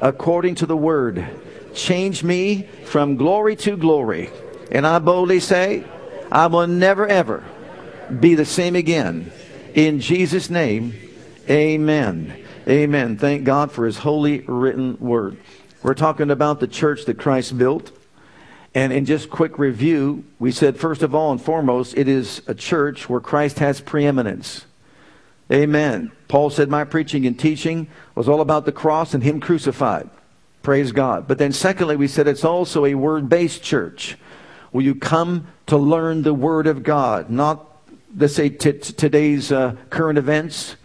according to the word. Change me from glory to glory. And I boldly say, I will never ever be the same again. In Jesus' name, amen. Amen. Thank God for his holy written word. We're talking about the church that Christ built. And in just quick review, we said first of all and foremost, it is a church where Christ has preeminence. Amen. Paul said, My preaching and teaching was all about the cross and Him crucified. Praise God. But then, secondly, we said it's also a word based church Will you come to learn the Word of God, not, let's say, t- today's uh, current events,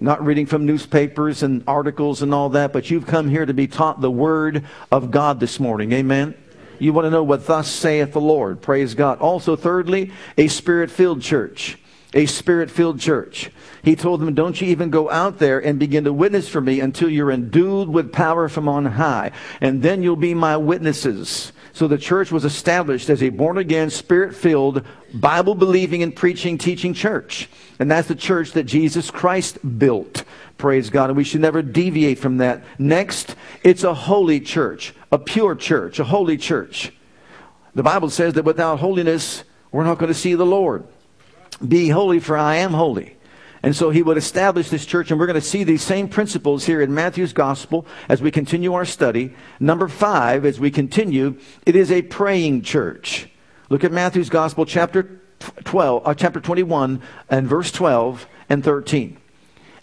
not reading from newspapers and articles and all that, but you've come here to be taught the Word of God this morning. Amen. You want to know what thus saith the Lord. Praise God. Also, thirdly, a spirit filled church. A spirit filled church. He told them, Don't you even go out there and begin to witness for me until you're endued with power from on high. And then you'll be my witnesses. So the church was established as a born again, spirit filled, Bible believing and preaching, teaching church. And that's the church that Jesus Christ built. Praise God. And we should never deviate from that. Next, it's a holy church, a pure church, a holy church. The Bible says that without holiness, we're not going to see the Lord. Be holy, for I am holy. And so he would establish this church, and we're going to see these same principles here in Matthew's gospel as we continue our study. Number five, as we continue, it is a praying church. Look at Matthew's gospel, chapter 12, uh, chapter 21, and verse 12 and 13.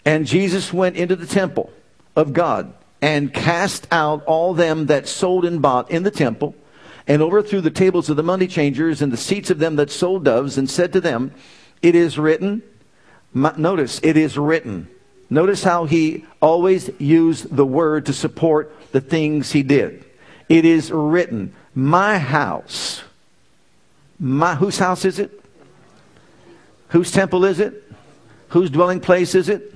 And Jesus went into the temple of God and cast out all them that sold and bought in the temple, and overthrew the tables of the money changers and the seats of them that sold doves, and said to them, It is written, Notice, it is written. Notice how he always used the word to support the things he did. It is written, my house. My, whose house is it? Whose temple is it? Whose dwelling place is it?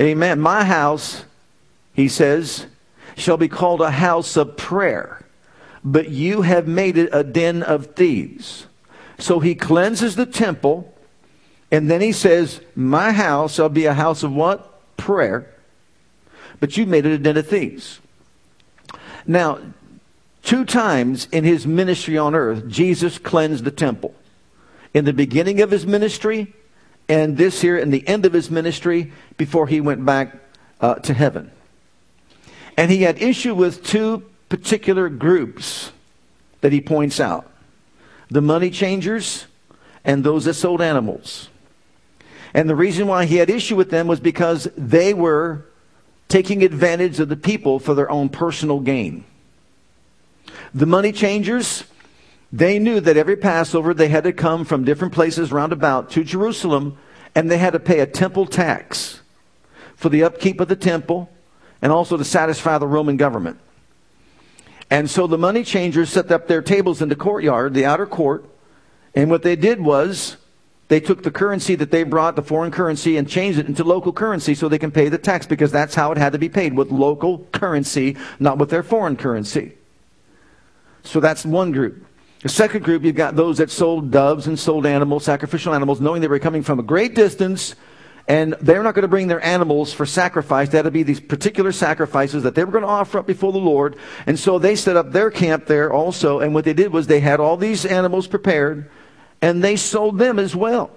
Amen. My house, he says, shall be called a house of prayer, but you have made it a den of thieves. So he cleanses the temple and then he says, My house shall be a house of what? Prayer. But you made it a den of thieves. Now, two times in his ministry on earth, Jesus cleansed the temple. In the beginning of his ministry, and this here in the end of his ministry before he went back uh, to heaven. And he had issue with two particular groups that he points out the money changers and those that sold animals. And the reason why he had issue with them was because they were taking advantage of the people for their own personal gain. The money changers, they knew that every Passover they had to come from different places round about to Jerusalem and they had to pay a temple tax for the upkeep of the temple and also to satisfy the Roman government. And so the money changers set up their tables in the courtyard, the outer court, and what they did was they took the currency that they brought, the foreign currency, and changed it into local currency so they can pay the tax because that's how it had to be paid with local currency, not with their foreign currency. So that's one group. The second group, you've got those that sold doves and sold animals, sacrificial animals, knowing they were coming from a great distance and they're not going to bring their animals for sacrifice. That'll be these particular sacrifices that they were going to offer up before the Lord. And so they set up their camp there also. And what they did was they had all these animals prepared and they sold them as well.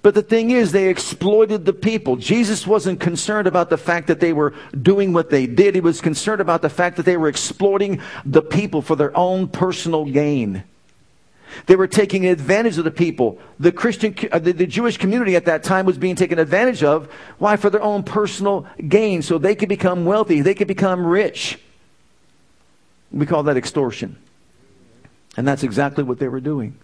But the thing is, they exploited the people. Jesus wasn't concerned about the fact that they were doing what they did. He was concerned about the fact that they were exploiting the people for their own personal gain. They were taking advantage of the people. The Christian, uh, the, the, Jewish community at that time was being taken advantage of. Why? For their own personal gain, so they could become wealthy, they could become rich. We call that extortion. And that's exactly what they were doing.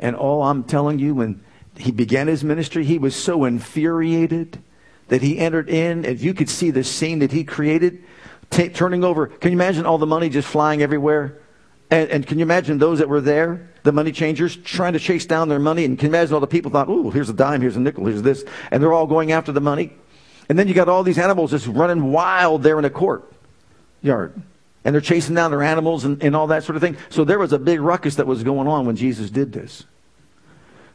And all I'm telling you, when he began his ministry, he was so infuriated that he entered in. If you could see the scene that he created, t- turning over, can you imagine all the money just flying everywhere? And, and, can you imagine those that were there, the money changers, trying to chase down their money? And can you imagine all the people thought, oh, here's a dime, here's a nickel, here's this. And they're all going after the money. And then you got all these animals just running wild there in a court yard. And they're chasing down their animals and, and all that sort of thing. So there was a big ruckus that was going on when Jesus did this.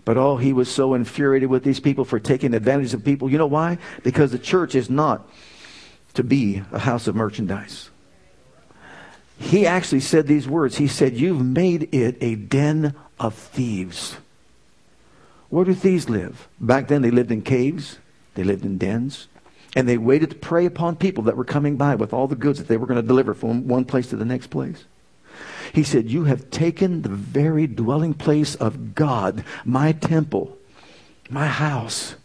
But oh, he was so infuriated with these people for taking advantage of people. You know why? Because the church is not to be a house of merchandise he actually said these words. He said, You've made it a den of thieves. Where do thieves live? Back then, they lived in caves, they lived in dens, and they waited to prey upon people that were coming by with all the goods that they were going to deliver from one place to the next place. He said, You have taken the very dwelling place of God, my temple, my house.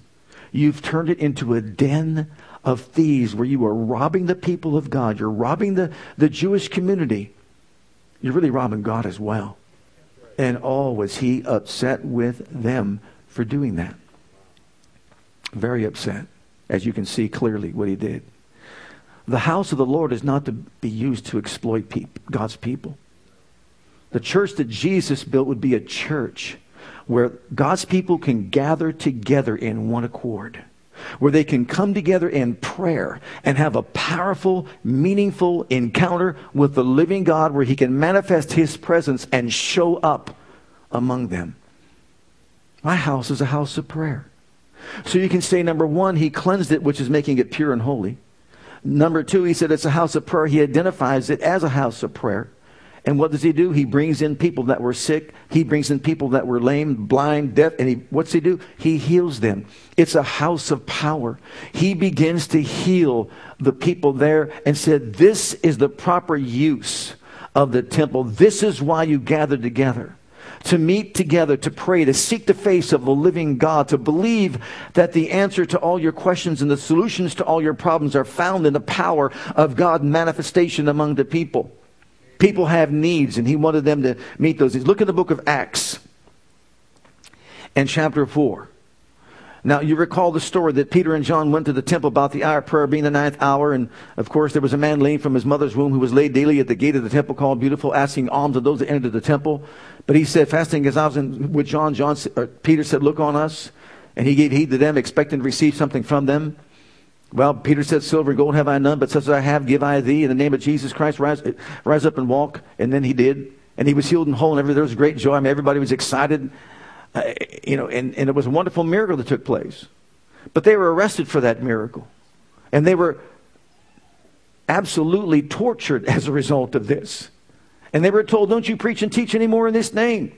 You've turned it into a den of thieves where you are robbing the people of God. You're robbing the, the Jewish community. You're really robbing God as well. And oh, was he upset with them for doing that? Very upset, as you can see clearly what he did. The house of the Lord is not to be used to exploit God's people. The church that Jesus built would be a church where God's people can gather together in one accord where they can come together in prayer and have a powerful, meaningful encounter with the living God where He can manifest His presence and show up among them. My house is a house of prayer. So you can say, number one, He cleansed it, which is making it pure and holy. Number two, He said it's a house of prayer. He identifies it as a house of prayer. And what does he do? He brings in people that were sick. He brings in people that were lame, blind, deaf. And he, what's he do? He heals them. It's a house of power. He begins to heal the people there and said, This is the proper use of the temple. This is why you gather together. To meet together, to pray, to seek the face of the living God, to believe that the answer to all your questions and the solutions to all your problems are found in the power of God manifestation among the people. People have needs, and he wanted them to meet those needs. Look at the book of Acts and chapter 4. Now, you recall the story that Peter and John went to the temple about the hour of prayer being the ninth hour. And of course, there was a man lame from his mother's womb who was laid daily at the gate of the temple called Beautiful, asking alms of those that entered the temple. But he said, fasting as I was in, with John, John uh, Peter said, Look on us. And he gave heed to them, expecting to receive something from them. Well, Peter said, Silver and gold have I none, but such as I have give I thee. In the name of Jesus Christ, rise, uh, rise up and walk. And then he did. And he was healed and whole, and there was great joy. I mean, everybody was excited. Uh, you know, and, and it was a wonderful miracle that took place. But they were arrested for that miracle. And they were absolutely tortured as a result of this. And they were told, Don't you preach and teach anymore in this name.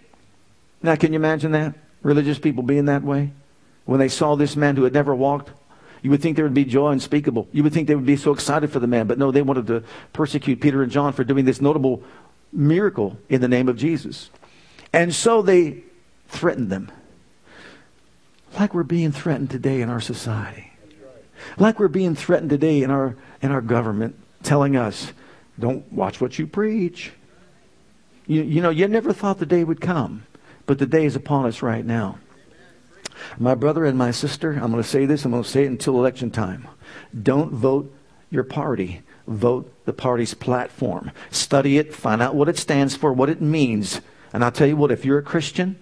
Now, can you imagine that? Religious people being that way? When they saw this man who had never walked you would think there would be joy unspeakable. You would think they would be so excited for the man, but no, they wanted to persecute Peter and John for doing this notable miracle in the name of Jesus. And so they threatened them. Like we're being threatened today in our society. Like we're being threatened today in our, in our government, telling us, don't watch what you preach. You, you know, you never thought the day would come, but the day is upon us right now. My brother and my sister, I'm going to say this, I'm going to say it until election time. Don't vote your party. Vote the party's platform. Study it, find out what it stands for, what it means. And I'll tell you what, if you're a Christian,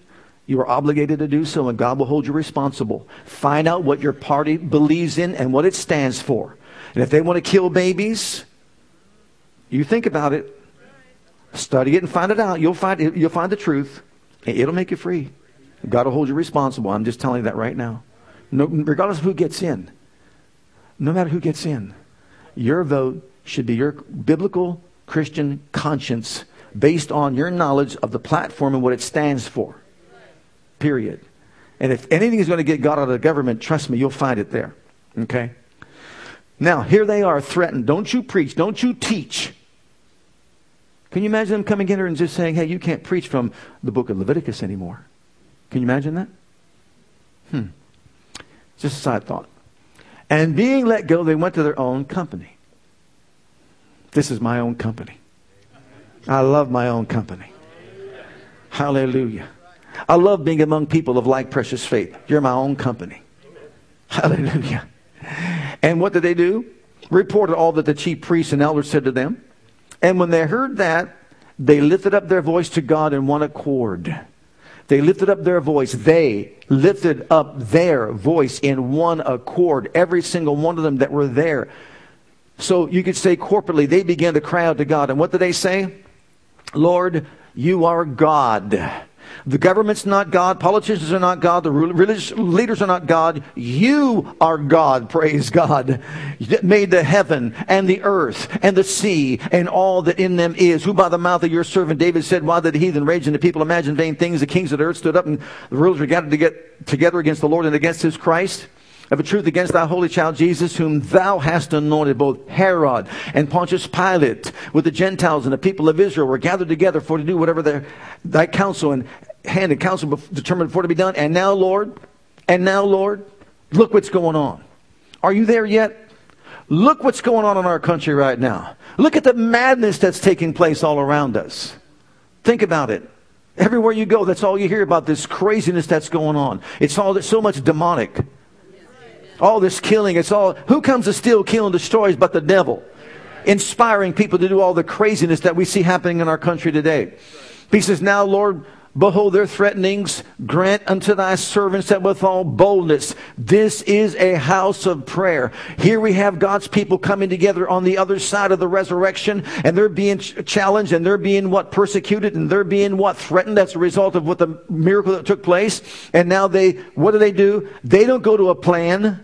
you are obligated to do so, and God will hold you responsible. Find out what your party believes in and what it stands for. And if they want to kill babies, you think about it. Study it and find it out. You'll find, you'll find the truth. It'll make you free. God will hold you responsible. I'm just telling you that right now. No, regardless of who gets in, no matter who gets in, your vote should be your biblical Christian conscience based on your knowledge of the platform and what it stands for. Period. And if anything is going to get God out of the government, trust me, you'll find it there. Okay? Now, here they are threatened. Don't you preach. Don't you teach. Can you imagine them coming in here and just saying, hey, you can't preach from the book of Leviticus anymore? Can you imagine that? Hmm. Just a side thought. And being let go, they went to their own company. This is my own company. I love my own company. Hallelujah. I love being among people of like precious faith. You're my own company. Hallelujah. And what did they do? Reported all that the chief priests and elders said to them. And when they heard that, they lifted up their voice to God in one accord. They lifted up their voice. They lifted up their voice in one accord. Every single one of them that were there. So you could say corporately, they began to cry out to God. And what did they say? Lord, you are God. The government's not God. Politicians are not God. The religious leaders are not God. You are God. Praise God. That made the heaven and the earth and the sea and all that in them is. Who by the mouth of your servant David said, Why did the heathen rage and the people imagine vain things? The kings of the earth stood up and the rulers were gathered to get together against the Lord and against his Christ of a truth against thy holy child Jesus, whom thou hast anointed, both Herod and Pontius Pilate, with the Gentiles and the people of Israel, were gathered together for to do whatever their, thy counsel and hand and counsel determined for to be done. And now, Lord, and now, Lord, look what's going on. Are you there yet? Look what's going on in our country right now. Look at the madness that's taking place all around us. Think about it. Everywhere you go, that's all you hear about this craziness that's going on. It's all so much demonic. All this killing, it's all, who comes to steal, kill, and destroys but the devil? Inspiring people to do all the craziness that we see happening in our country today. He says, Now, Lord, Behold their threatenings. Grant unto thy servants that with all boldness. This is a house of prayer. Here we have God's people coming together on the other side of the resurrection, and they're being challenged, and they're being what persecuted, and they're being what threatened. That's a result of what the miracle that took place. And now they, what do they do? They don't go to a plan.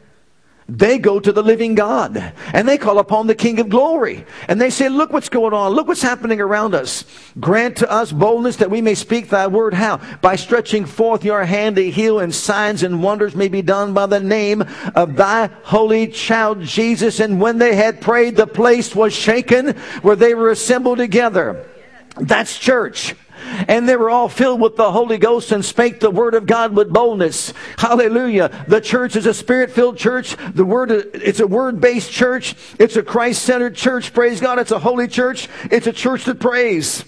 They go to the living God and they call upon the King of glory. And they say, Look what's going on. Look what's happening around us. Grant to us boldness that we may speak thy word. How? By stretching forth your hand to heal, and signs and wonders may be done by the name of thy holy child Jesus. And when they had prayed, the place was shaken where they were assembled together. That's church and they were all filled with the Holy Ghost and spake the word of God with boldness. Hallelujah. The church is a spirit filled church. The word, it's a word based church. It's a Christ centered church. Praise God. It's a holy church. It's a church that prays.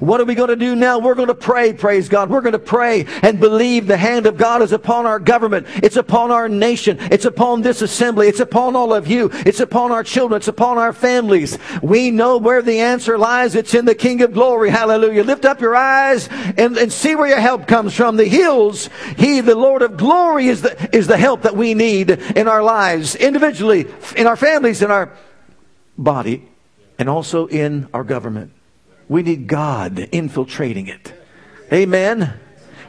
What are we going to do now? We're going to pray, praise God. We're going to pray and believe the hand of God is upon our government. It's upon our nation. It's upon this assembly. It's upon all of you. It's upon our children. It's upon our families. We know where the answer lies. It's in the King of glory. Hallelujah. Lift up your eyes and, and see where your help comes from. The hills, He, the Lord of glory, is the, is the help that we need in our lives, individually, in our families, in our body, and also in our government. We need God infiltrating it. Amen.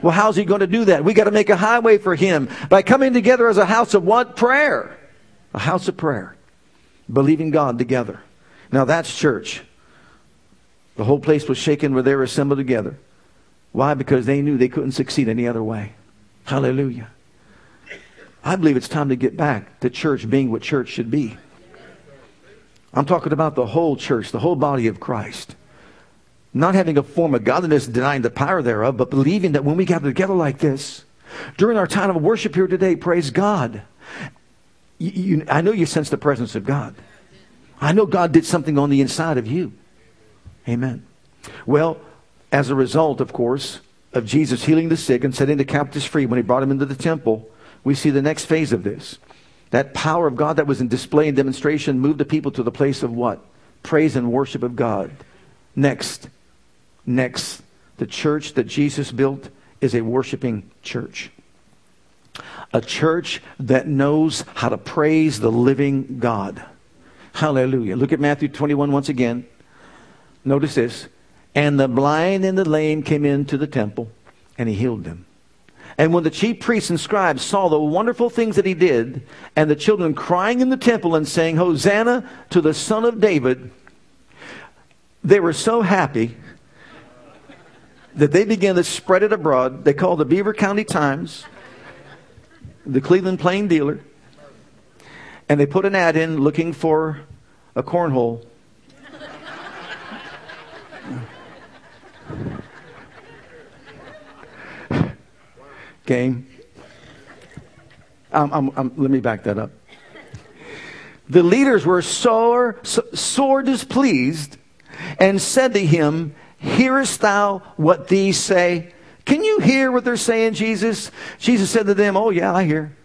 Well, how's he going to do that? We got to make a highway for him by coming together as a house of what? Prayer. A house of prayer. Believing God together. Now that's church. The whole place was shaken where they were assembled together. Why? Because they knew they couldn't succeed any other way. Hallelujah. I believe it's time to get back to church being what church should be. I'm talking about the whole church, the whole body of Christ not having a form of godliness, denying the power thereof, but believing that when we gather together like this, during our time of worship here today, praise God. You, you, I know you sense the presence of God. I know God did something on the inside of you. Amen. Well, as a result, of course, of Jesus healing the sick and setting the captives free when he brought him into the temple, we see the next phase of this. That power of God that was in display and demonstration moved the people to the place of what? Praise and worship of God. Next, Next, the church that Jesus built is a worshiping church. A church that knows how to praise the living God. Hallelujah. Look at Matthew 21 once again. Notice this. And the blind and the lame came into the temple, and he healed them. And when the chief priests and scribes saw the wonderful things that he did, and the children crying in the temple and saying, Hosanna to the Son of David, they were so happy that they began to spread it abroad. They called the Beaver County Times, the Cleveland Plain Dealer, and they put an ad in looking for a cornhole. Game. Um, um, um, let me back that up. The leaders were sore, sore displeased and said to him, Hearest thou what these say? Can you hear what they're saying, Jesus? Jesus said to them, Oh, yeah, I hear.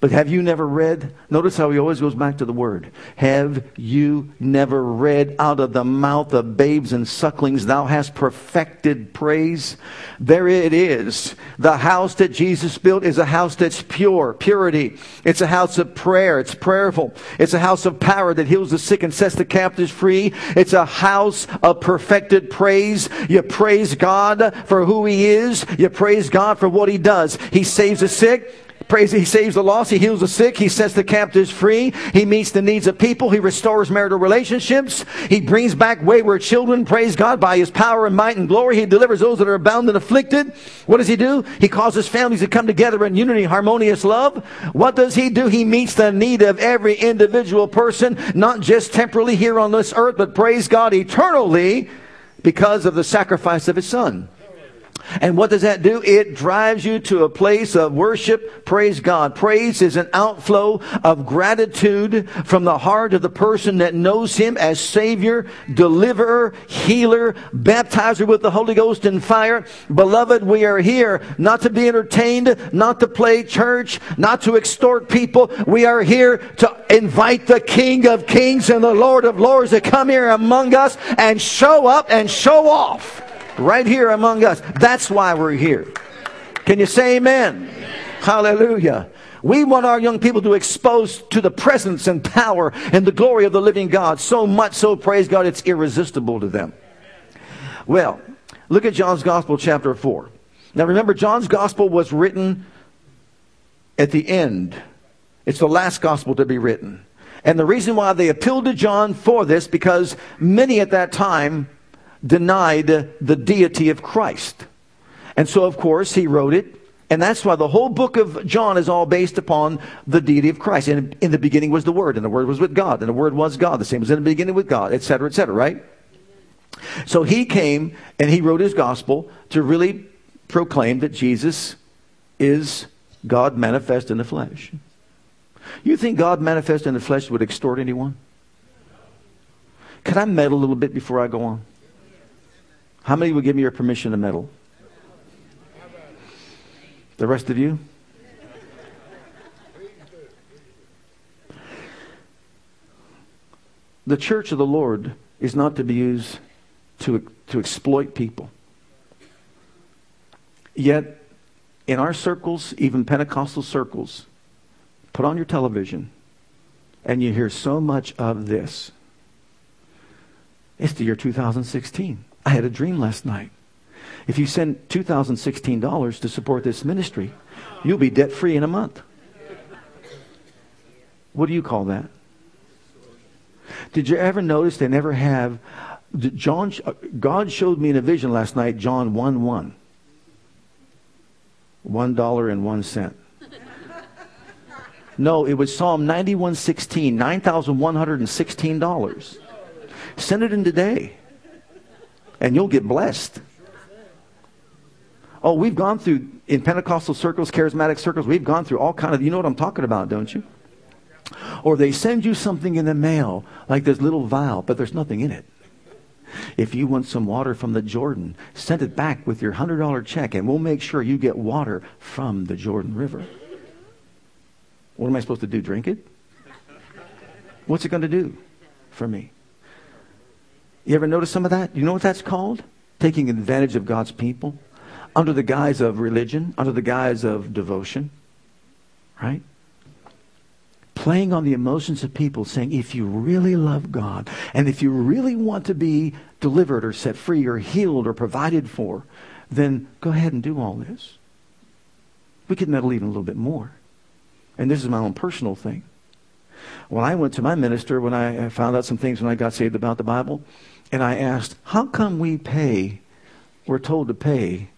But have you never read? Notice how he always goes back to the word. Have you never read out of the mouth of babes and sucklings, thou hast perfected praise? There it is. The house that Jesus built is a house that's pure, purity. It's a house of prayer. It's prayerful. It's a house of power that heals the sick and sets the captives free. It's a house of perfected praise. You praise God for who he is. You praise God for what he does. He saves the sick. Praise, he saves the lost. He heals the sick. He sets the captives free. He meets the needs of people. He restores marital relationships. He brings back wayward children. Praise God by his power and might and glory. He delivers those that are bound and afflicted. What does he do? He causes families to come together in unity, harmonious love. What does he do? He meets the need of every individual person, not just temporarily here on this earth, but praise God eternally because of the sacrifice of his son. And what does that do? It drives you to a place of worship. Praise God. Praise is an outflow of gratitude from the heart of the person that knows Him as Savior, Deliverer, Healer, Baptizer with the Holy Ghost and fire. Beloved, we are here not to be entertained, not to play church, not to extort people. We are here to invite the King of Kings and the Lord of Lords to come here among us and show up and show off right here among us. That's why we're here. Can you say amen? amen? Hallelujah. We want our young people to expose to the presence and power and the glory of the living God. So much so, praise God, it's irresistible to them. Well, look at John's Gospel, chapter 4. Now remember, John's Gospel was written at the end. It's the last Gospel to be written. And the reason why they appealed to John for this, because many at that time denied the deity of Christ. And so, of course, he wrote it. And that's why the whole book of John is all based upon the deity of Christ. And in the beginning was the Word, and the Word was with God, and the Word was God. The same was in the beginning with God, etc., etc., right? So he came and he wrote his gospel to really proclaim that Jesus is God manifest in the flesh. You think God manifest in the flesh would extort anyone? Can I meddle a little bit before I go on? How many would give me your permission to meddle? The rest of you? The church of the Lord is not to be used to, to exploit people. Yet, in our circles, even Pentecostal circles, put on your television and you hear so much of this. It's the year 2016. I had a dream last night. If you send $2,016 to support this ministry, you'll be debt free in a month. What do you call that? Did you ever notice they never have John uh, God showed me in a vision last night John 1 1. One dollar and one cent. No, it was Psalm 9116, $9,116. Send it in today and you'll get blessed. Oh, we've gone through in Pentecostal circles, charismatic circles, we've gone through all kind of you know what I'm talking about, don't you? Or they send you something in the mail, like this little vial, but there's nothing in it. If you want some water from the Jordan, send it back with your $100 check, and we'll make sure you get water from the Jordan River. What am I supposed to do? Drink it? What's it going to do for me? You ever notice some of that? You know what that's called? Taking advantage of God's people under the guise of religion, under the guise of devotion, right? Playing on the emotions of people, saying, if you really love God, and if you really want to be delivered or set free or healed or provided for, then go ahead and do all this. We could meddle even a little bit more. And this is my own personal thing. When I went to my minister, when I found out some things when I got saved about the Bible, and I asked, how come we pay we're told to pay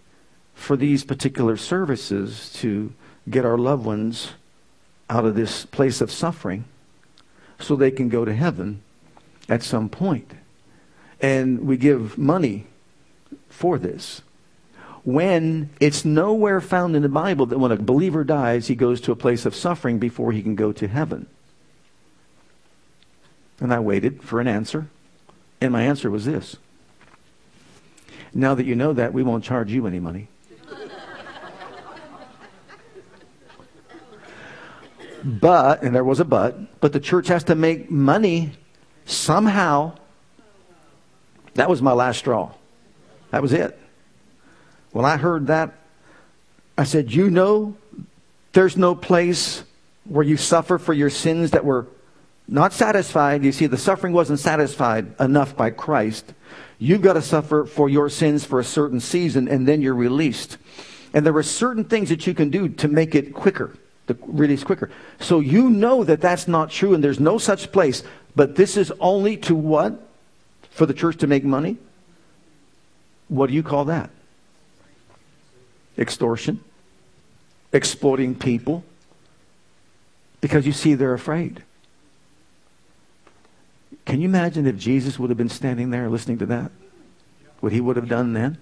for these particular services to get our loved ones out of this place of suffering so they can go to heaven at some point. And we give money for this. When it's nowhere found in the Bible that when a believer dies, he goes to a place of suffering before he can go to heaven. And I waited for an answer. And my answer was this. Now that you know that, we won't charge you any money. but, and there was a but, but the church has to make money somehow. That was my last straw. That was it. When I heard that, I said, You know, there's no place where you suffer for your sins that were not satisfied. You see, the suffering wasn't satisfied enough by Christ. You've got to suffer for your sins for a certain season, and then you're released. And there are certain things that you can do to make it quicker, to release quicker. So you know that that's not true, and there's no such place. But this is only to what? For the church to make money? What do you call that? Extortion, exploiting people, because you see they're afraid. Can you imagine if Jesus would have been standing there listening to that? What he would have done then?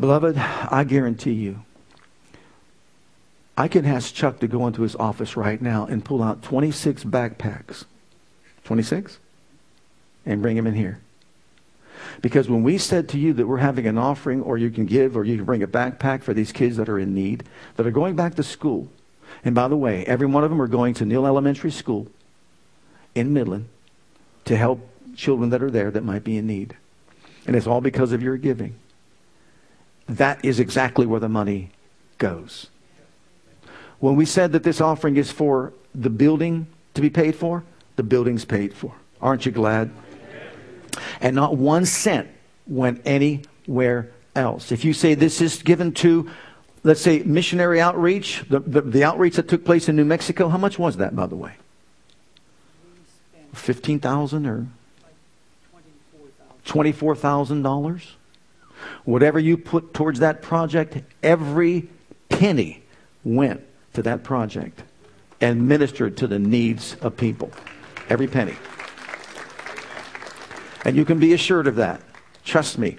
Beloved, I guarantee you, I can ask Chuck to go into his office right now and pull out 26 backpacks. 26? And bring them in here. Because when we said to you that we're having an offering, or you can give, or you can bring a backpack for these kids that are in need, that are going back to school, and by the way, every one of them are going to Neil Elementary School in Midland to help children that are there that might be in need. And it's all because of your giving. That is exactly where the money goes. When we said that this offering is for the building to be paid for, the building's paid for. Aren't you glad? And not one cent went anywhere else. If you say this is given to, let's say, missionary outreach, the, the, the outreach that took place in New Mexico, how much was that, by the way? 15000 or $24,000? Whatever you put towards that project, every penny went to that project and ministered to the needs of people. Every penny. And you can be assured of that. Trust me.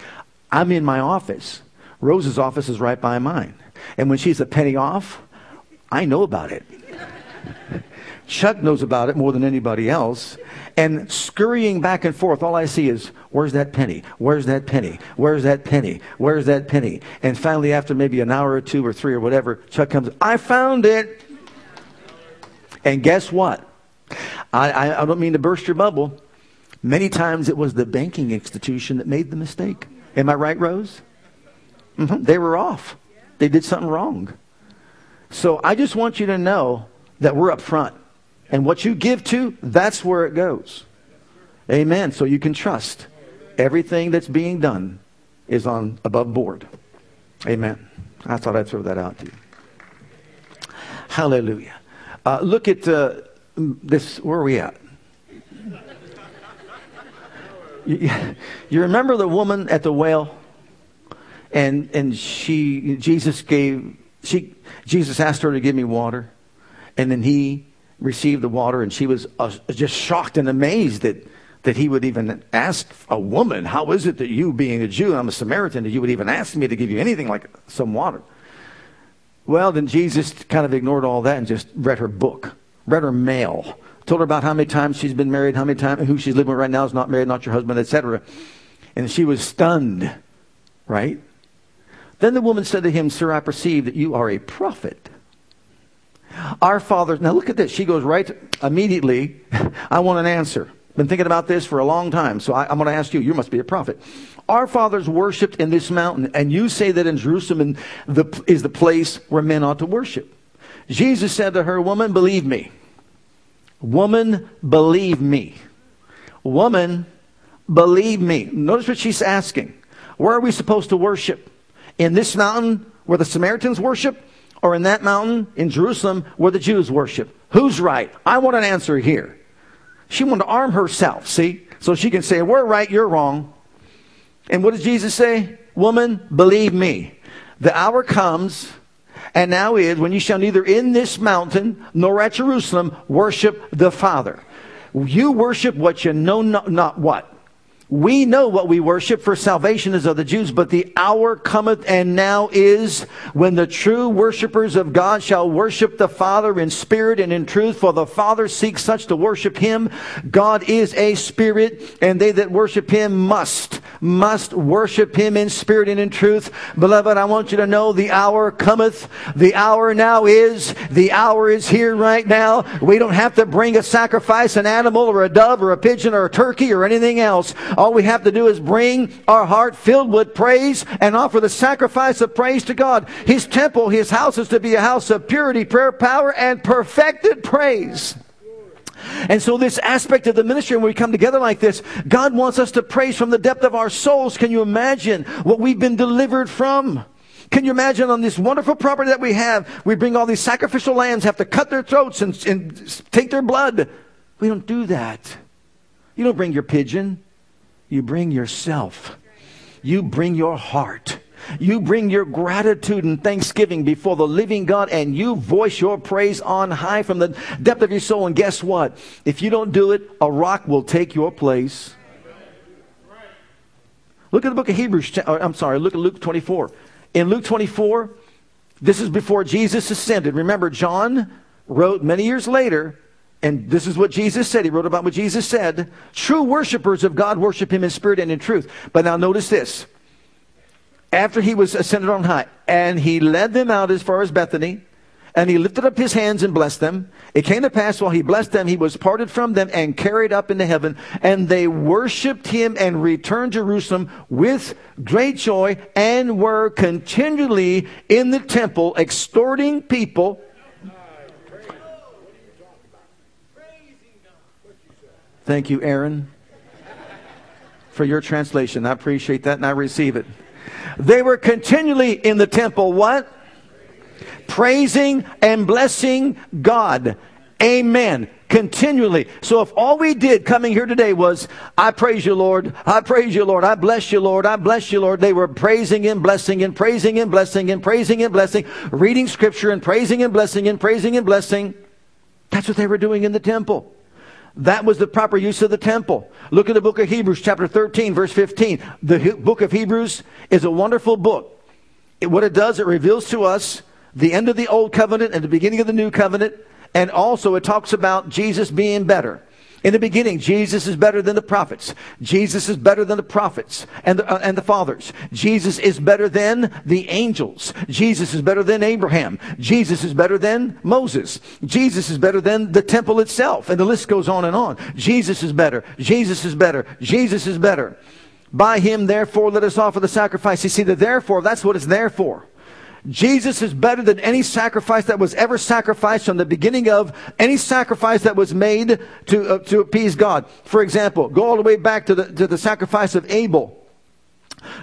I'm in my office. Rose's office is right by mine. And when she's a penny off, I know about it. Chuck knows about it more than anybody else. And scurrying back and forth, all I see is, where's that penny? Where's that penny? Where's that penny? Where's that penny? And finally, after maybe an hour or two or three or whatever, Chuck comes, I found it. And guess what? I, I, I don't mean to burst your bubble. Many times it was the banking institution that made the mistake. Am I right, Rose? Mm-hmm. They were off. They did something wrong. So I just want you to know that we're up front. And what you give to, that's where it goes. Amen. So you can trust everything that's being done is on above board. Amen. I thought I'd throw that out to you. Hallelujah. Uh, look at uh, this. Where are we at? You, you remember the woman at the well? And, and she, Jesus gave, she, Jesus asked her to give me water. And then he received the water, and she was uh, just shocked and amazed that, that he would even ask a woman, How is it that you, being a Jew, and I'm a Samaritan, that you would even ask me to give you anything like some water? Well, then Jesus kind of ignored all that and just read her book, read her mail, told her about how many times she's been married, how many times, who she's living with right now is not married, not your husband, etc. And she was stunned, right? Then the woman said to him, Sir, I perceive that you are a prophet. Our fathers, now look at this. She goes right immediately, I want an answer. Been thinking about this for a long time, so I, am going to ask you. You must be a prophet. Our fathers worshipped in this mountain, and you say that in Jerusalem the, is the place where men ought to worship. Jesus said to her, Woman, believe me. Woman, believe me. Woman, believe me. Notice what she's asking. Where are we supposed to worship? In this mountain where the Samaritans worship? Or in that mountain in Jerusalem where the Jews worship? Who's right? I want an answer here. She wanted to arm herself, see? So she can say, We're right, you're wrong. And what does Jesus say? Woman, believe me. The hour comes, and now is, when you shall neither in this mountain nor at Jerusalem worship the Father. You worship what you know not, not what. We know what we worship, for salvation is of the Jews, but the hour cometh and now is when the true worshippers of God shall worship the Father in spirit and in truth, for the Father seeks such to worship him. God is a spirit, and they that worship him must, must worship him in spirit and in truth. Beloved, I want you to know the hour cometh, the hour now is, the hour is here right now. We don't have to bring a sacrifice, an animal or a dove or a pigeon or a turkey or anything else. All we have to do is bring our heart filled with praise and offer the sacrifice of praise to God. His temple, His house is to be a house of purity, prayer, power, and perfected praise. And so, this aspect of the ministry, when we come together like this, God wants us to praise from the depth of our souls. Can you imagine what we've been delivered from? Can you imagine on this wonderful property that we have, we bring all these sacrificial lambs, have to cut their throats and, and take their blood? We don't do that. You don't bring your pigeon. You bring yourself. You bring your heart. You bring your gratitude and thanksgiving before the living God and you voice your praise on high from the depth of your soul. And guess what? If you don't do it, a rock will take your place. Look at the book of Hebrews. I'm sorry, look at Luke 24. In Luke 24, this is before Jesus ascended. Remember, John wrote many years later and this is what Jesus said. He wrote about what Jesus said. True worshipers of God worship him in spirit and in truth. But now notice this. After he was ascended on high, and he led them out as far as Bethany, and he lifted up his hands and blessed them. It came to pass while he blessed them, he was parted from them and carried up into heaven. And they worshiped him and returned to Jerusalem with great joy and were continually in the temple extorting people Thank you, Aaron, for your translation. I appreciate that and I receive it. They were continually in the temple, what? Praising and blessing God. Amen. Continually. So if all we did coming here today was, I praise you, Lord. I praise you, Lord. I bless you, Lord. I bless you, Lord. They were praising and blessing and praising and blessing and praising and blessing, reading scripture and praising and blessing and praising and blessing. That's what they were doing in the temple. That was the proper use of the temple. Look at the book of Hebrews, chapter 13, verse 15. The book of Hebrews is a wonderful book. It, what it does, it reveals to us the end of the old covenant and the beginning of the new covenant. And also, it talks about Jesus being better. In the beginning, Jesus is better than the prophets. Jesus is better than the prophets and the, uh, and the fathers. Jesus is better than the angels. Jesus is better than Abraham. Jesus is better than Moses. Jesus is better than the temple itself. And the list goes on and on. Jesus is better. Jesus is better. Jesus is better. By him, therefore, let us offer the sacrifice. You see, the therefore, that's what it's there for. Jesus is better than any sacrifice that was ever sacrificed from the beginning of any sacrifice that was made to, uh, to appease God. For example, go all the way back to the, to the sacrifice of Abel.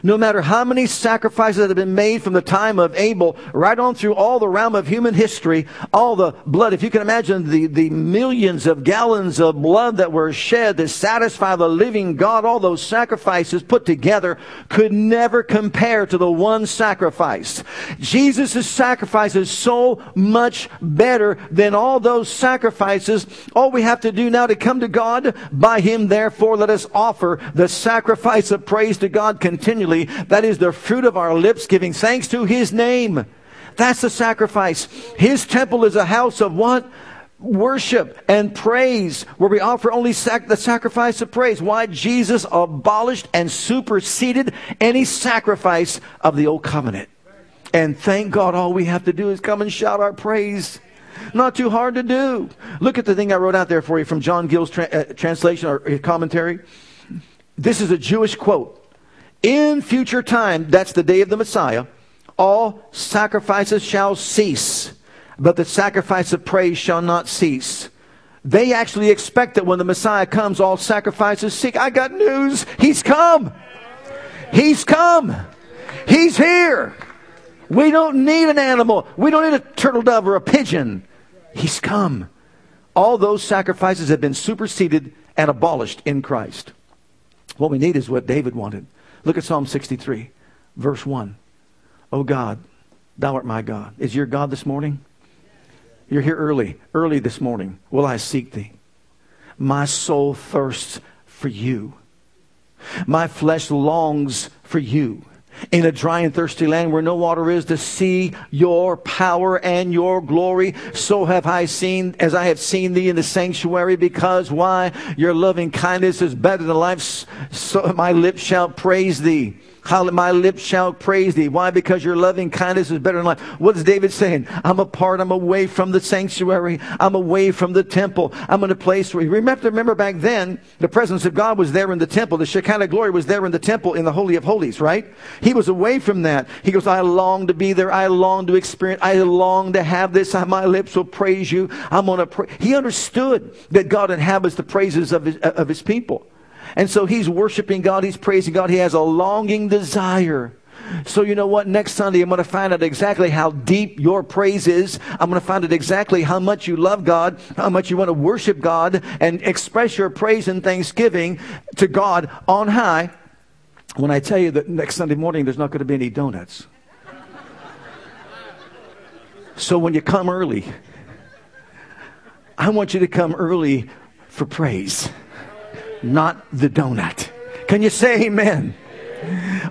No matter how many sacrifices that have been made from the time of Abel, right on through all the realm of human history, all the blood, if you can imagine the, the millions of gallons of blood that were shed to satisfy the living God, all those sacrifices put together could never compare to the one sacrifice. Jesus' sacrifice is so much better than all those sacrifices. All we have to do now to come to God, by Him therefore let us offer the sacrifice of praise to God continually That is the fruit of our lips, giving thanks to His name. That's the sacrifice. His temple is a house of what? Worship and praise, where we offer only sac- the sacrifice of praise. Why? Jesus abolished and superseded any sacrifice of the old covenant. And thank God all we have to do is come and shout our praise. Not too hard to do. Look at the thing I wrote out there for you from John Gill's tra- uh, translation or commentary. This is a Jewish quote. In future time, that's the day of the Messiah, all sacrifices shall cease, but the sacrifice of praise shall not cease. They actually expect that when the Messiah comes, all sacrifices cease. I got news. He's come. He's come. He's here. We don't need an animal. We don't need a turtle dove or a pigeon. He's come. All those sacrifices have been superseded and abolished in Christ. What we need is what David wanted Look at Psalm 63, verse 1. Oh God, thou art my God. Is your God this morning? You're here early. Early this morning will I seek thee. My soul thirsts for you. My flesh longs for you in a dry and thirsty land where no water is to see your power and your glory. So have I seen, as I have seen thee in the sanctuary, because why? Your loving kindness is better than life. So my lips shall praise thee. My lips shall praise thee. Why? Because your loving kindness is better than life. What is David saying? I'm apart. I'm away from the sanctuary. I'm away from the temple. I'm in a place where, remember, remember back then, the presence of God was there in the temple. The Shekinah glory was there in the temple in the Holy of Holies, right? He was away from that. He goes, I long to be there. I long to experience. I long to have this. My lips will praise you. I'm pray. He understood that God inhabits the praises of his, of his people. And so he's worshiping God, he's praising God, he has a longing desire. So, you know what? Next Sunday, I'm going to find out exactly how deep your praise is. I'm going to find out exactly how much you love God, how much you want to worship God, and express your praise and thanksgiving to God on high. When I tell you that next Sunday morning, there's not going to be any donuts. So, when you come early, I want you to come early for praise not the donut. Can you say amen?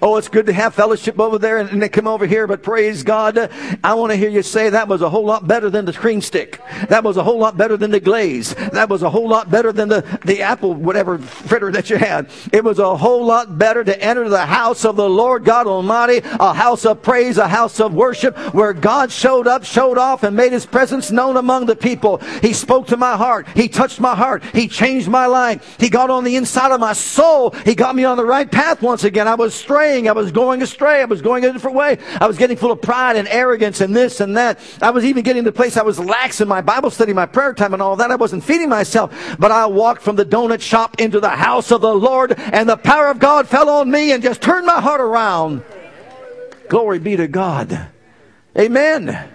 Oh, it's good to have fellowship over there and, and they come over here, but praise God. I want to hear you say that was a whole lot better than the cream stick. That was a whole lot better than the glaze. That was a whole lot better than the, the apple, whatever fritter that you had. It was a whole lot better to enter the house of the Lord God Almighty, a house of praise, a house of worship, where God showed up, showed off, and made his presence known among the people. He spoke to my heart. He touched my heart. He changed my life. He got on the inside of my soul. He got me on the right path once again. I was straying. I was going astray. I was going a different way. I was getting full of pride and arrogance and this and that. I was even getting to the place I was lax in my Bible study, my prayer time and all that. I wasn't feeding myself, but I walked from the donut shop into the house of the Lord and the power of God fell on me and just turned my heart around. Glory be to God. Amen.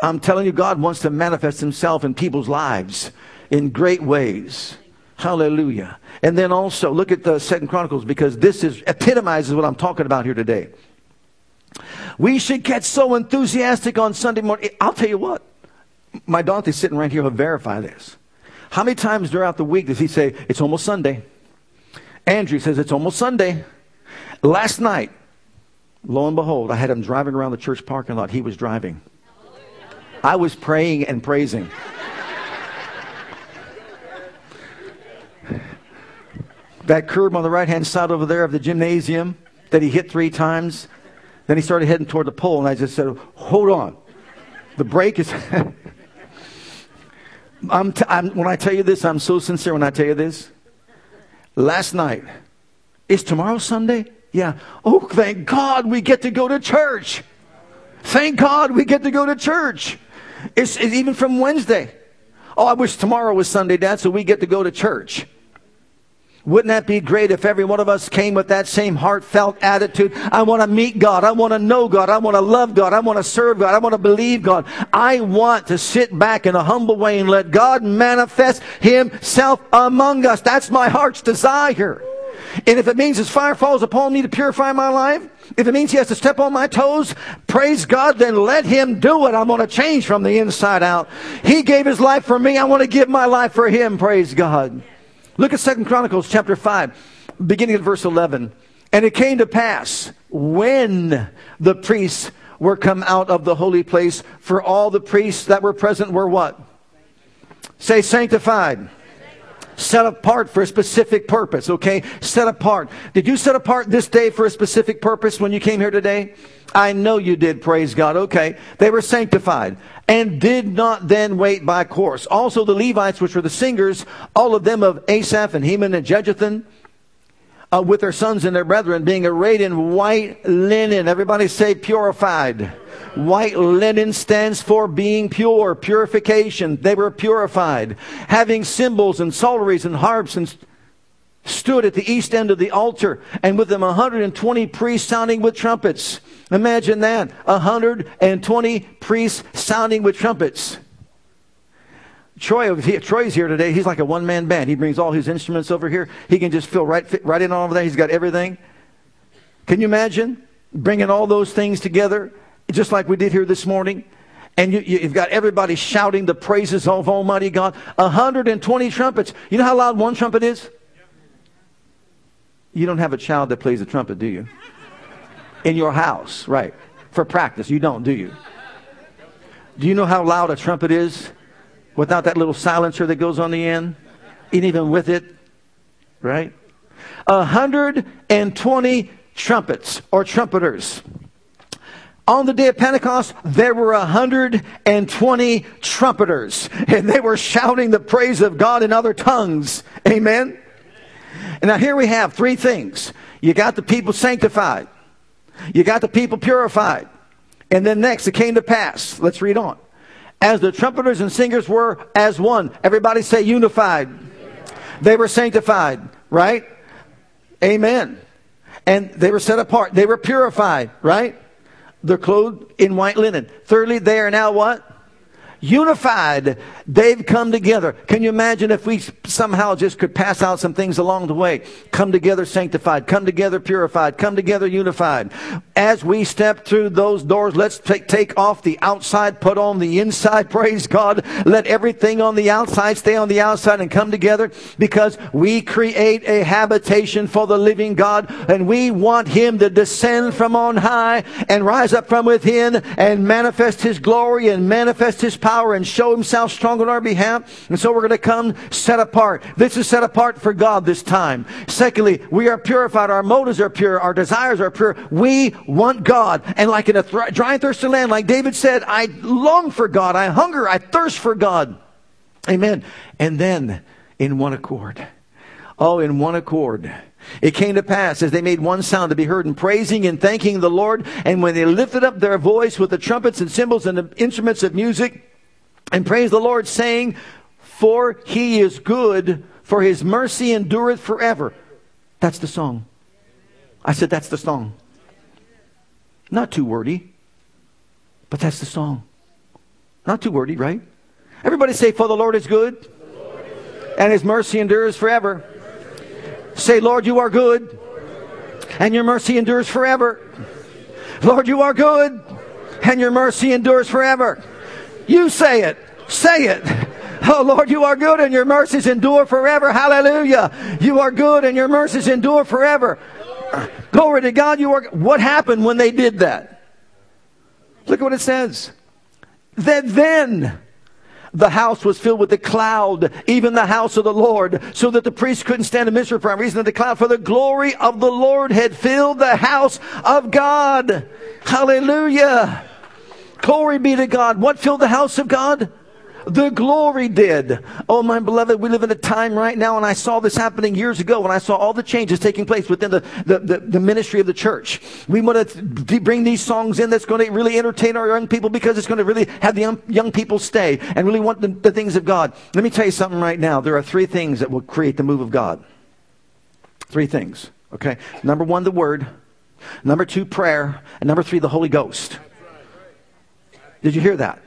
I'm telling you, God wants to manifest himself in people's lives in great ways. Hallelujah. And then also look at the Second Chronicles because this is epitomizes what I'm talking about here today. We should get so enthusiastic on Sunday morning. I'll tell you what. My Dante's sitting right here will verify this. How many times throughout the week does he say, It's almost Sunday? Andrew says, It's almost Sunday. Last night, lo and behold, I had him driving around the church parking lot. He was driving. I was praying and praising. That curb on the right hand side over there of the gymnasium that he hit three times. Then he started heading toward the pole, and I just said, Hold on. The brake is. I'm t- I'm, when I tell you this, I'm so sincere when I tell you this. Last night, is tomorrow Sunday? Yeah. Oh, thank God we get to go to church. Thank God we get to go to church. It's, it's even from Wednesday. Oh, I wish tomorrow was Sunday, Dad, so we get to go to church. Wouldn't that be great if every one of us came with that same heartfelt attitude? I want to meet God. I want to know God. I want to love God. I want to serve God. I want to believe God. I want to sit back in a humble way and let God manifest Himself among us. That's my heart's desire. And if it means His fire falls upon me to purify my life, if it means He has to step on my toes, praise God, then let Him do it. I'm going to change from the inside out. He gave His life for me. I want to give my life for Him. Praise God. Look at Second Chronicles chapter 5, beginning at verse 11. And it came to pass when the priests were come out of the holy place, for all the priests that were present were what? Say sanctified. Set apart for a specific purpose, okay? Set apart. Did you set apart this day for a specific purpose when you came here today? I know you did, praise God. Okay. They were sanctified and did not then wait by course. Also the Levites, which were the singers, all of them of Asaph and Heman and Jeduthun, uh, with their sons and their brethren, being arrayed in white linen. Everybody say purified. White linen stands for being pure, purification. They were purified. Having cymbals and psalteries and harps and stood at the east end of the altar, and with them 120 priests sounding with trumpets. Imagine that 120 priests sounding with trumpets. Troy, Troy's here today. He's like a one man band. He brings all his instruments over here. He can just fill right, right in on there. He's got everything. Can you imagine bringing all those things together, just like we did here this morning? And you, you've got everybody shouting the praises of Almighty God. 120 trumpets. You know how loud one trumpet is? You don't have a child that plays the trumpet, do you? In your house, right. For practice. You don't, do you? Do you know how loud a trumpet is without that little silencer that goes on the end? And even with it, right? 120 trumpets or trumpeters. On the day of Pentecost, there were 120 trumpeters, and they were shouting the praise of God in other tongues. Amen? And now here we have three things. You got the people sanctified. You got the people purified. And then next, it came to pass. Let's read on. As the trumpeters and singers were as one. Everybody say unified. They were sanctified, right? Amen. And they were set apart. They were purified, right? They're clothed in white linen. Thirdly, they are now what? Unified. They've come together. Can you imagine if we somehow just could pass out some things along the way? Come together sanctified, come together purified, come together unified. As we step through those doors, let's take, take off the outside, put on the inside. Praise God. Let everything on the outside stay on the outside and come together because we create a habitation for the living God and we want Him to descend from on high and rise up from within and manifest His glory and manifest His power and show Himself strong on our behalf. And so we're going to come set apart. This is set apart for God this time. Secondly, we are purified. Our motives are pure. Our desires are pure. We want God. And like in a dry and thirsty land, like David said, I long for God. I hunger. I thirst for God. Amen. And then in one accord. Oh, in one accord. It came to pass as they made one sound to be heard in praising and thanking the Lord. And when they lifted up their voice with the trumpets and cymbals and the instruments of music, and praise the Lord, saying, For he is good, for his mercy endureth forever. That's the song. I said, That's the song. Not too wordy, but that's the song. Not too wordy, right? Everybody say, For the Lord is good, Lord is good. and his mercy endures forever. Say, Lord, you are good, and your mercy endures forever. Lord, you are good, and your mercy endures forever. You say it. Say it. Oh Lord, you are good and your mercies endure forever. Hallelujah. You are good and your mercies endure forever. Glory to God. You are. What happened when they did that? Look at what it says. That then the house was filled with the cloud, even the house of the Lord, so that the priests couldn't stand amidst her for a reason of the cloud, for the glory of the Lord had filled the house of God. Hallelujah. Glory be to God. What filled the house of God? The glory did. Oh, my beloved, we live in a time right now, and I saw this happening years ago when I saw all the changes taking place within the, the, the, the ministry of the church. We want to bring these songs in that's going to really entertain our young people because it's going to really have the young, young people stay and really want the, the things of God. Let me tell you something right now. There are three things that will create the move of God. Three things. Okay. Number one, the Word. Number two, prayer. And number three, the Holy Ghost. Did you hear that?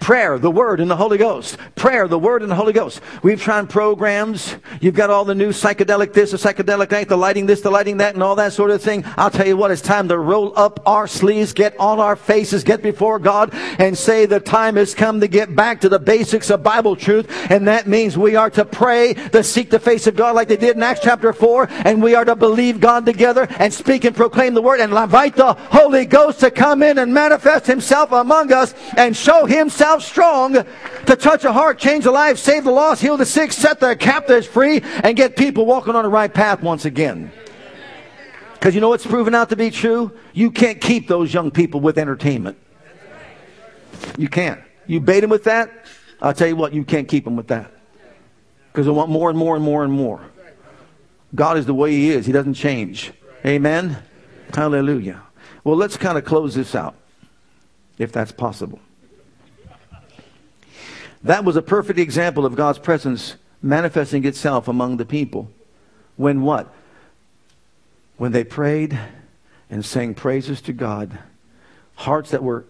Prayer, the Word, and the Holy Ghost. Prayer, the Word, and the Holy Ghost. We've tried programs. You've got all the new psychedelic this, the psychedelic that, the lighting this, the lighting that, and all that sort of thing. I'll tell you what, it's time to roll up our sleeves, get on our faces, get before God, and say the time has come to get back to the basics of Bible truth. And that means we are to pray, to seek the face of God like they did in Acts chapter 4, and we are to believe God together and speak and proclaim the Word and invite the Holy Ghost to come in and manifest Himself among us and show Himself strong to touch a heart, change a life, save the lost, heal the sick, set the captives free, and get people walking on the right path once again. Because you know what's proven out to be true? You can't keep those young people with entertainment. You can't. You bait them with that, I'll tell you what, you can't keep them with that. Because they want more and more and more and more. God is the way He is, He doesn't change. Amen? Hallelujah. Well, let's kind of close this out, if that's possible. That was a perfect example of God's presence manifesting itself among the people. When what? When they prayed and sang praises to God, hearts that were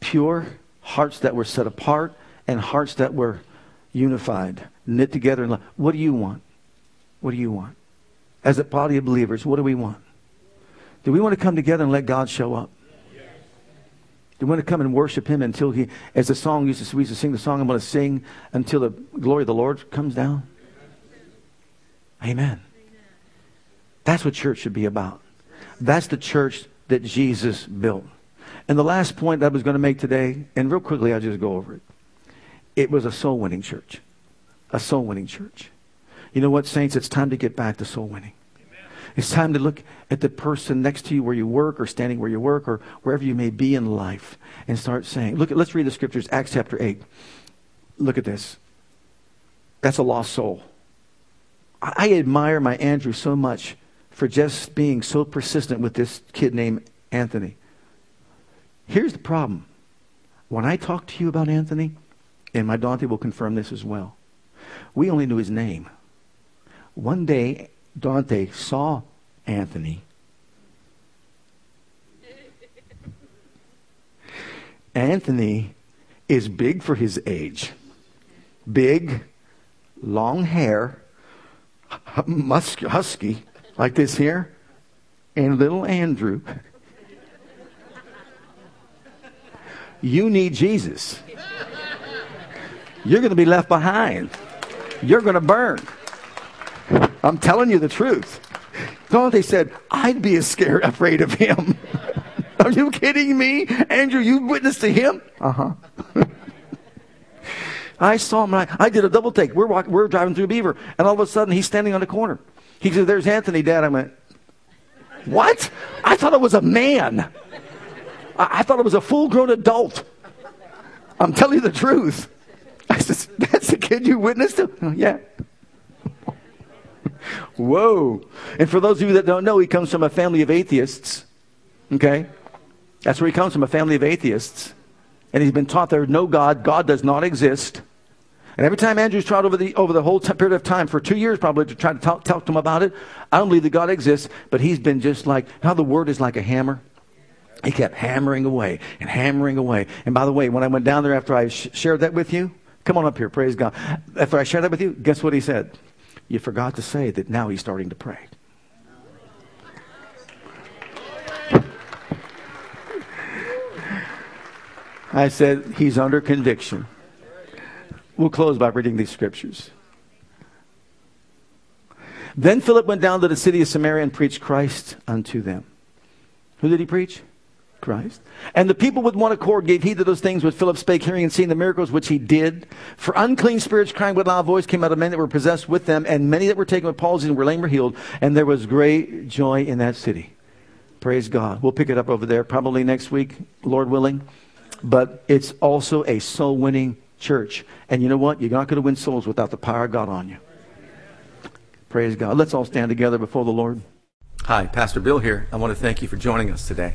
pure, hearts that were set apart, and hearts that were unified, knit together in love. What do you want? What do you want? As a body of believers, what do we want? Do we want to come together and let God show up? We want to come and worship Him until He, as the song used to, we used to sing the song, I'm going to sing until the glory of the Lord comes down? Amen. That's what church should be about. That's the church that Jesus built. And the last point that I was going to make today, and real quickly I'll just go over it. It was a soul winning church. A soul winning church. You know what, saints? It's time to get back to soul winning. It's time to look at the person next to you where you work or standing where you work or wherever you may be in life and start saying, look, let's read the scriptures, Acts chapter 8. Look at this. That's a lost soul. I, I admire my Andrew so much for just being so persistent with this kid named Anthony. Here's the problem. When I talk to you about Anthony, and my Dante will confirm this as well, we only knew his name. One day, Dante saw Anthony. Anthony is big for his age. Big, long hair, musk, husky, like this here, and little Andrew. You need Jesus. You're going to be left behind. You're going to burn. I'm telling you the truth. They said, I'd be as scared, afraid of him. Are you kidding me? Andrew, you witnessed to him? Uh huh. I saw him. I, I, did a double take. We're, walking, we're driving through Beaver, and all of a sudden he's standing on the corner. He said, There's Anthony, Dad. I went, What? I thought it was a man. I, I thought it was a full grown adult. I'm telling you the truth. I said, That's the kid you witnessed to? Yeah. Whoa. And for those of you that don't know, he comes from a family of atheists. Okay? That's where he comes from, a family of atheists. And he's been taught there's no God, God does not exist. And every time Andrew's tried over the, over the whole t- period of time, for two years probably, to try to talk, talk to him about it, I don't believe that God exists, but he's been just like, how the word is like a hammer. He kept hammering away and hammering away. And by the way, when I went down there after I sh- shared that with you, come on up here, praise God. After I shared that with you, guess what he said? You forgot to say that now he's starting to pray. I said, He's under conviction. We'll close by reading these scriptures. Then Philip went down to the city of Samaria and preached Christ unto them. Who did he preach? Christ. And the people with one accord gave heed to those things which Philip spake, hearing and seeing the miracles which he did. For unclean spirits crying with loud voice came out of men that were possessed with them, and many that were taken with palsy and were lame were healed. And there was great joy in that city. Praise God. We'll pick it up over there probably next week, Lord willing. But it's also a soul winning church. And you know what? You're not going to win souls without the power of God on you. Praise God. Let's all stand together before the Lord. Hi, Pastor Bill here. I want to thank you for joining us today.